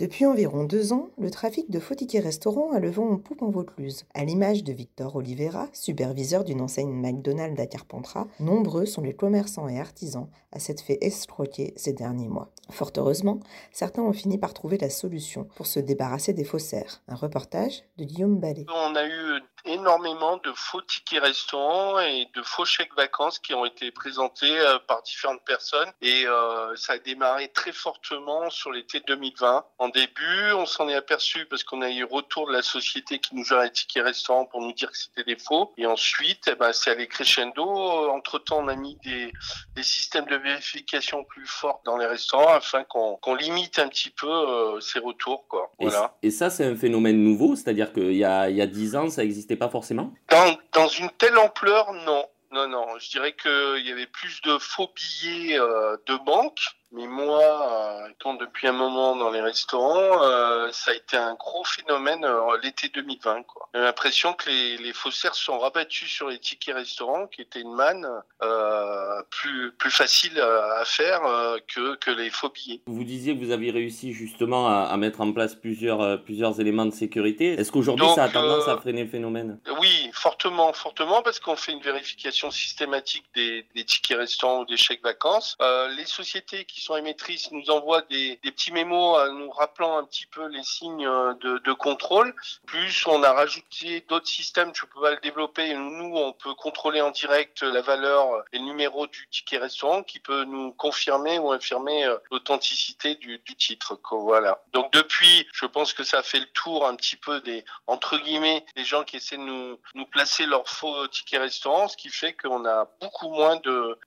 Depuis environ deux ans, le trafic de faux tickets restaurants a le vent en poupe en Vaucluse. À l'image de Victor Oliveira, superviseur d'une enseigne McDonald's à Carpentras, nombreux sont les commerçants et artisans à s'être fait escroquer ces derniers mois. Fort heureusement, certains ont fini par trouver la solution pour se débarrasser des faussaires. Un reportage de Guillaume Ballet. On a eu énormément de faux tickets restaurants et de faux chèques vacances qui ont été présentés euh, par différentes personnes et euh, ça a démarré très fortement sur l'été 2020. En début, on s'en est aperçu parce qu'on a eu retour de la société qui nous les tickets restaurants pour nous dire que c'était des faux et ensuite eh ben, c'est allé crescendo. Entre temps, on a mis des, des systèmes de vérification plus forts dans les restaurants afin qu'on limite un petit peu euh, ces retours. Quoi. Et, Voilà. et ça, c'est un phénomène nouveau, c'est-à-dire qu'il y a, il y a 10 ans, ça n'existait pas forcément? Dans, dans une telle ampleur, non. Non, non. Je dirais qu'il y avait plus de faux billets euh, de banque. Mais moi, euh, étant depuis un moment dans les restaurants, euh, ça a été un gros phénomène euh, l'été 2020. Quoi. J'ai l'impression que les, les faussaires sont rabattus sur les tickets restaurants, qui étaient une manne euh, plus, plus facile à, faire que, que les faux billets. Vous disiez que vous aviez réussi justement à, à mettre en place plusieurs, plusieurs éléments de sécurité. Est-ce qu'aujourd'hui, ça a tendance à freiner le phénomène? Oui, fortement, fortement, parce qu'on fait une vérification systématique des, des tickets restaurants ou des chèques vacances. Les sociétés qui sont émettrices nous envoient des, petits mémos nous rappelant un petit peu les signes euh, de, contrôle. Plus, on a rajouté d'autres systèmes, je peux pas le développer. Nous, on peut contrôler en direct la valeur et le numéro du ticket restaurant qui peut nous confirmer ou infirmer euh, l'authenticité du, titre. Voilà. Donc depuis, je pense que ça fait le tour un petit peu des entre guillemets des gens qui essaient de nous placer leurs faux tickets restaurants, ce qui fait qu'on a beaucoup moins de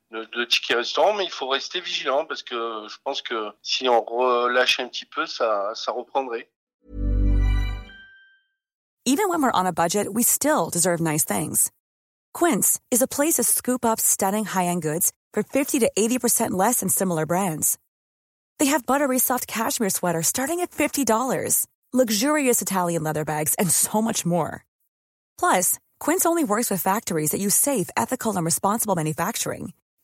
tickets restaurants, mais il faut rester vigilant parce que Euh, je pense que si on un petit peu, ça ça reprendrait. Even when we're on a budget, we still deserve nice things. Quince is a place to scoop up stunning high-end goods for 50 to 80% less than similar brands. They have buttery soft cashmere sweaters starting at $50, luxurious Italian leather bags, and so much more. Plus, Quince only works with factories that use safe, ethical, and responsible manufacturing.